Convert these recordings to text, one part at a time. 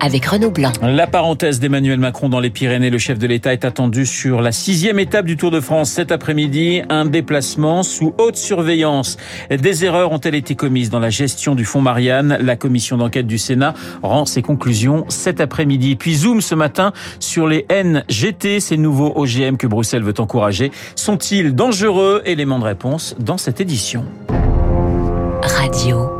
avec Renaud Blanc. La parenthèse d'Emmanuel Macron dans les Pyrénées. Le chef de l'État est attendu sur la sixième étape du Tour de France cet après-midi. Un déplacement sous haute surveillance. Des erreurs ont-elles été commises dans la gestion du fonds Marianne? La commission d'enquête du Sénat rend ses conclusions cet après-midi. Puis zoom ce matin sur les NGT, ces nouveaux OGM que Bruxelles veut encourager. Sont-ils dangereux? Élément de réponse dans cette édition. Radio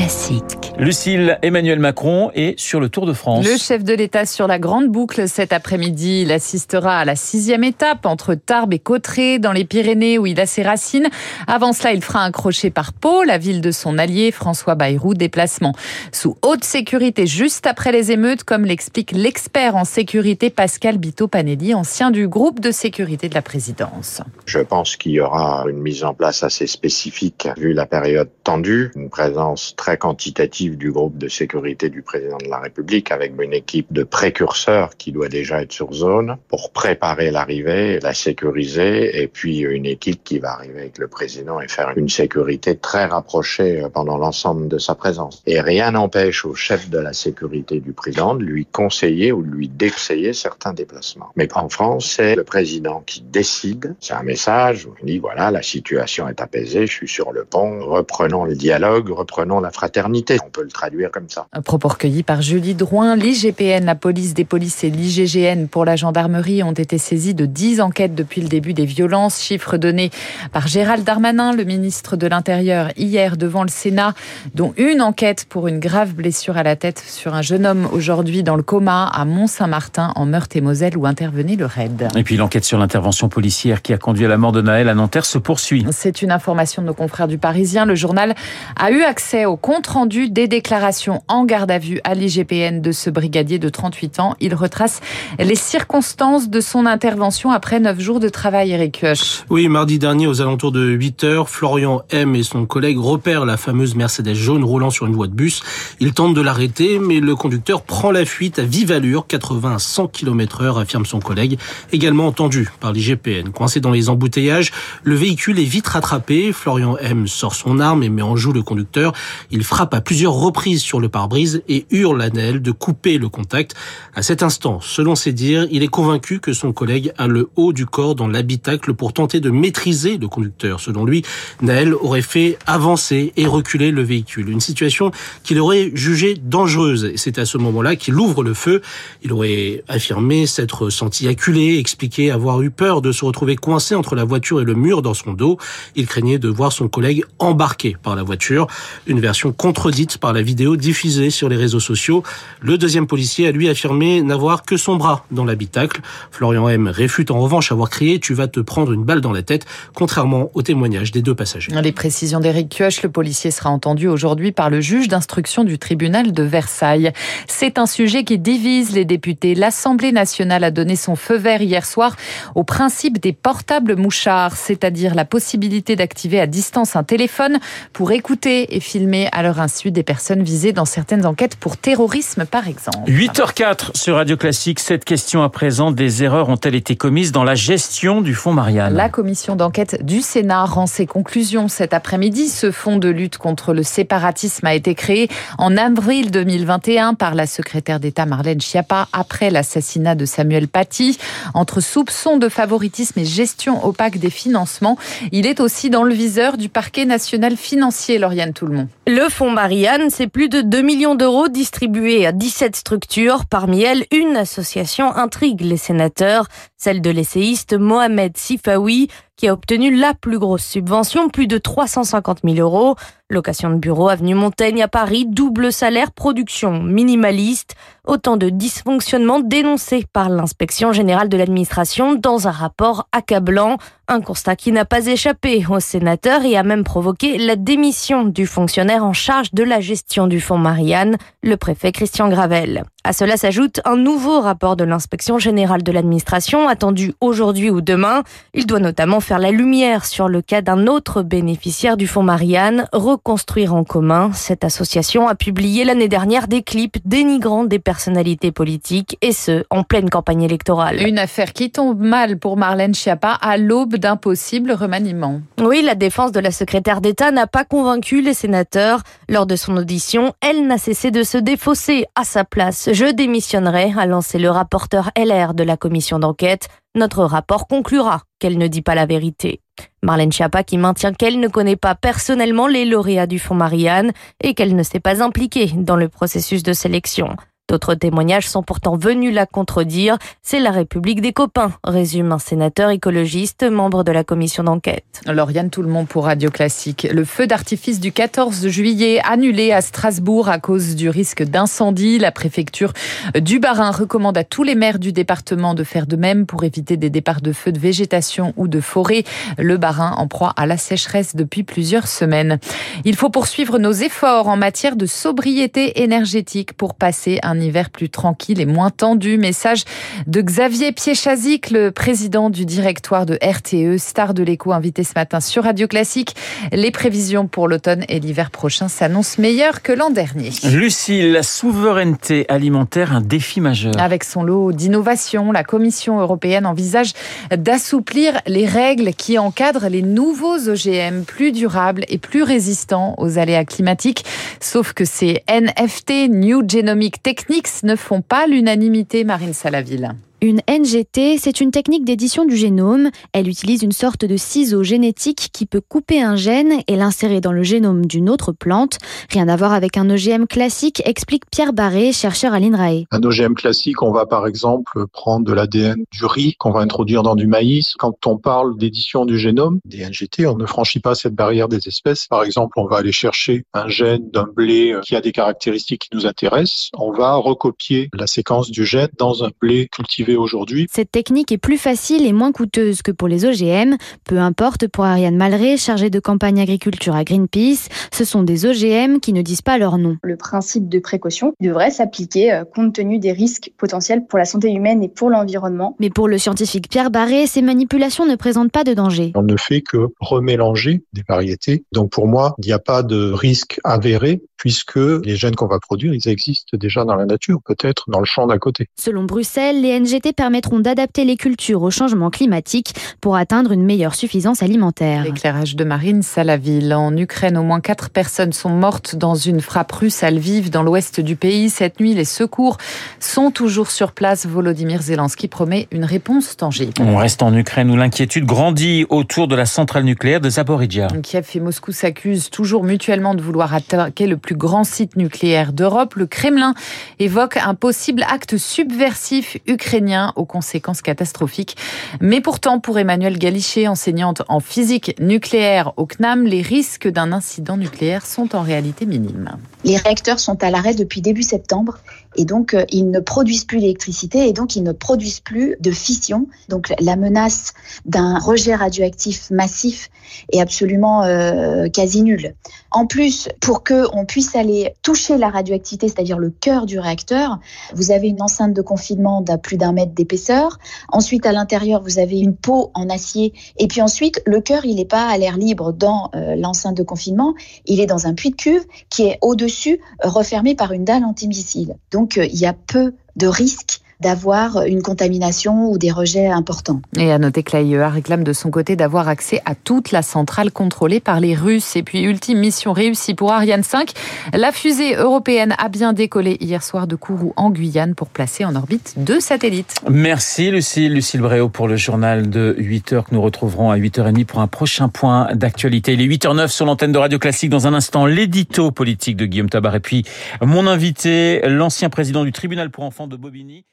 classique. Lucille, Emmanuel Macron est sur le Tour de France. Le chef de l'État sur la grande boucle cet après-midi. Il assistera à la sixième étape entre Tarbes et Cauterets dans les Pyrénées où il a ses racines. Avant cela, il fera un crochet par Pau, la ville de son allié François Bayrou. Déplacement sous haute sécurité juste après les émeutes, comme l'explique l'expert en sécurité Pascal Bito-Panelli, ancien du groupe de sécurité de la présidence. Je pense qu'il y aura une mise en place assez spécifique vu la période tendue, une présence très quantitative du groupe de sécurité du président de la République avec une équipe de précurseurs qui doit déjà être sur zone pour préparer l'arrivée, la sécuriser et puis une équipe qui va arriver avec le président et faire une sécurité très rapprochée pendant l'ensemble de sa présence. Et rien n'empêche au chef de la sécurité du président de lui conseiller ou de lui déconseiller certains déplacements. Mais en France, c'est le président qui décide. C'est un message où il dit voilà, la situation est apaisée, je suis sur le pont, reprenons le dialogue, reprenons la fraternité. On peut le traduire comme ça. Un propos recueilli par Julie Drouin. L'IGPN, la police des polices et l'IGGN pour la gendarmerie ont été saisis de 10 enquêtes depuis le début des violences. Chiffres donnés par Gérald Darmanin, le ministre de l'Intérieur, hier devant le Sénat, dont une enquête pour une grave blessure à la tête sur un jeune homme aujourd'hui dans le coma à Mont-Saint-Martin en Meurthe-et-Moselle où intervenait le RAID. Et puis l'enquête sur l'intervention policière qui a conduit à la mort de Naël à Nanterre se poursuit. C'est une information de nos confrères du Parisien. Le journal a eu accès au compte rendu des déclarations en garde à vue à l'IGPN de ce brigadier de 38 ans. Il retrace les circonstances de son intervention après 9 jours de travail, Eric Huch. Oui, mardi dernier, aux alentours de 8 heures, Florian M et son collègue repèrent la fameuse Mercedes jaune roulant sur une voie de bus. Ils tentent de l'arrêter, mais le conducteur prend la fuite à vive allure, 80 à 100 km heure, affirme son collègue, également entendu par l'IGPN. Coincé dans les embouteillages, le véhicule est vite rattrapé. Florian M sort son arme et met en joue le conducteur. Il frappe à plusieurs reprises sur le pare-brise et hurle à Naël de couper le contact. À cet instant, selon ses dires, il est convaincu que son collègue a le haut du corps dans l'habitacle pour tenter de maîtriser le conducteur. Selon lui, Naël aurait fait avancer et reculer le véhicule. Une situation qu'il aurait jugée dangereuse. C'est à ce moment-là qu'il ouvre le feu. Il aurait affirmé s'être senti acculé, expliqué avoir eu peur de se retrouver coincé entre la voiture et le mur dans son dos. Il craignait de voir son collègue embarqué par la voiture. Une version contredite par la vidéo diffusée sur les réseaux sociaux. Le deuxième policier a lui affirmé n'avoir que son bras dans l'habitacle. Florian M réfute en revanche avoir crié « tu vas te prendre une balle dans la tête », contrairement au témoignage des deux passagers. Les précisions d'Éric Kioch, le policier sera entendu aujourd'hui par le juge d'instruction du tribunal de Versailles. C'est un sujet qui divise les députés. L'Assemblée nationale a donné son feu vert hier soir au principe des portables mouchards, c'est-à-dire la possibilité d'activer à distance un téléphone pour écouter et filmer à leur insu des personnes visées dans certaines enquêtes pour terrorisme, par exemple. 8h04 sur Radio Classique. Cette question à présent, des erreurs ont-elles été commises dans la gestion du fonds Marianne? La commission d'enquête du Sénat rend ses conclusions cet après-midi. Ce fonds de lutte contre le séparatisme a été créé en avril 2021 par la secrétaire d'État Marlène Schiappa après l'assassinat de Samuel Paty. Entre soupçons de favoritisme et gestion opaque des financements, il est aussi dans le viseur du parquet national financier, Lauriane Toulmont. Le fonds Marianne, c'est plus de 2 millions d'euros distribués à 17 structures. Parmi elles, une association intrigue les sénateurs, celle de l'essayiste Mohamed Sifawi, qui a obtenu la plus grosse subvention, plus de 350 000 euros. Location de bureau avenue Montaigne à Paris, double salaire, production minimaliste. Autant de dysfonctionnements dénoncés par l'inspection générale de l'administration dans un rapport accablant. Un constat qui n'a pas échappé aux sénateurs et a même provoqué la démission du fonctionnaire en charge de la gestion du fonds Marianne, le préfet Christian Gravel. À cela s'ajoute un nouveau rapport de l'inspection générale de l'administration attendu aujourd'hui ou demain. Il doit notamment faire la lumière sur le cas d'un autre bénéficiaire du fonds Marianne, Reconstruire en commun. Cette association a publié l'année dernière des clips dénigrant des personnalités politiques et ce, en pleine campagne électorale. Une affaire qui tombe mal pour Marlène Schiappa à l'aube d'un possible remaniement. Oui, la défense de la secrétaire d'État n'a pas convaincu les sénateurs. Lors de son audition, elle n'a cessé de se défausser à sa place. Je démissionnerai, a lancé le rapporteur LR de la commission d'enquête. Notre rapport conclura qu'elle ne dit pas la vérité. Marlène Schiappa qui maintient qu'elle ne connaît pas personnellement les lauréats du Fonds Marianne et qu'elle ne s'est pas impliquée dans le processus de sélection. D'autres témoignages sont pourtant venus la contredire. C'est la République des copains, résume un sénateur écologiste, membre de la commission d'enquête. Lauriane monde pour Radio Classique. Le feu d'artifice du 14 juillet annulé à Strasbourg à cause du risque d'incendie. La préfecture du Bas-Rhin recommande à tous les maires du département de faire de même pour éviter des départs de feux de végétation ou de forêt. Le Bas-Rhin en proie à la sécheresse depuis plusieurs semaines. Il faut poursuivre nos efforts en matière de sobriété énergétique pour passer un hiver plus tranquille et moins tendu. Message de Xavier Piechazic, le président du directoire de RTE, star de l'écho, invité ce matin sur Radio Classique. Les prévisions pour l'automne et l'hiver prochain s'annoncent meilleures que l'an dernier. Lucille, la souveraineté alimentaire, un défi majeur. Avec son lot d'innovation, la Commission européenne envisage d'assouplir les règles qui encadrent les nouveaux OGM plus durables et plus résistants aux aléas climatiques. Sauf que ces NFT, New Genomic Technology, ne font pas l'unanimité, Marine Salaville. Une NGT, c'est une technique d'édition du génome. Elle utilise une sorte de ciseau génétique qui peut couper un gène et l'insérer dans le génome d'une autre plante. Rien à voir avec un OGM classique, explique Pierre Barré, chercheur à l'INRAE. Un OGM classique, on va par exemple prendre de l'ADN du riz qu'on va introduire dans du maïs. Quand on parle d'édition du génome, des NGT, on ne franchit pas cette barrière des espèces. Par exemple, on va aller chercher un gène d'un blé qui a des caractéristiques qui nous intéressent. On va recopier la séquence du gène dans un blé cultivé aujourd'hui. Cette technique est plus facile et moins coûteuse que pour les OGM. Peu importe pour Ariane Malré, chargée de campagne agriculture à Greenpeace, ce sont des OGM qui ne disent pas leur nom. Le principe de précaution devrait s'appliquer euh, compte tenu des risques potentiels pour la santé humaine et pour l'environnement. Mais pour le scientifique Pierre Barré, ces manipulations ne présentent pas de danger. On ne fait que remélanger des variétés. Donc pour moi, il n'y a pas de risque avéré puisque les gènes qu'on va produire, ils existent déjà dans la nature, peut-être dans le champ d'à côté. Selon Bruxelles, les NGT permettront d'adapter les cultures au changement climatique pour atteindre une meilleure suffisance alimentaire. L'éclairage de Marine Salaville. En Ukraine, au moins quatre personnes sont mortes dans une frappe russe à Lviv, dans l'ouest du pays. Cette nuit, les secours sont toujours sur place. Volodymyr Zelensky promet une réponse tangible. On reste en Ukraine où l'inquiétude grandit autour de la centrale nucléaire de Zaporizhia. Kiev et Moscou s'accusent toujours mutuellement de vouloir attaquer le plus plus grand site nucléaire d'Europe. Le Kremlin évoque un possible acte subversif ukrainien aux conséquences catastrophiques. Mais pourtant, pour Emmanuel Galichet, enseignante en physique nucléaire au CNAM, les risques d'un incident nucléaire sont en réalité minimes. Les réacteurs sont à l'arrêt depuis début septembre et donc euh, ils ne produisent plus d'électricité et donc ils ne produisent plus de fission. Donc la menace d'un rejet radioactif massif est absolument euh, quasi nulle. En plus, pour que on puisse aller toucher la radioactivité, c'est-à-dire le cœur du réacteur, vous avez une enceinte de confinement d'à plus d'un mètre d'épaisseur. Ensuite, à l'intérieur, vous avez une peau en acier. Et puis ensuite, le cœur, il n'est pas à l'air libre dans euh, l'enceinte de confinement. Il est dans un puits de cuve qui est au-dessus, refermé par une dalle antimissile. Donc, euh, il y a peu de risques d'avoir une contamination ou des rejets importants. Et à noter que l'AIEA réclame de son côté d'avoir accès à toute la centrale contrôlée par les Russes. Et puis, ultime mission réussie pour Ariane 5. La fusée européenne a bien décollé hier soir de Kourou en Guyane pour placer en orbite deux satellites. Merci Lucille. Lucille Bréau pour le journal de 8h que nous retrouverons à 8h30 pour un prochain point d'actualité. Il est 8h09 sur l'antenne de Radio Classique. Dans un instant, l'édito politique de Guillaume Tabar. Et puis, mon invité, l'ancien président du tribunal pour enfants de Bobigny.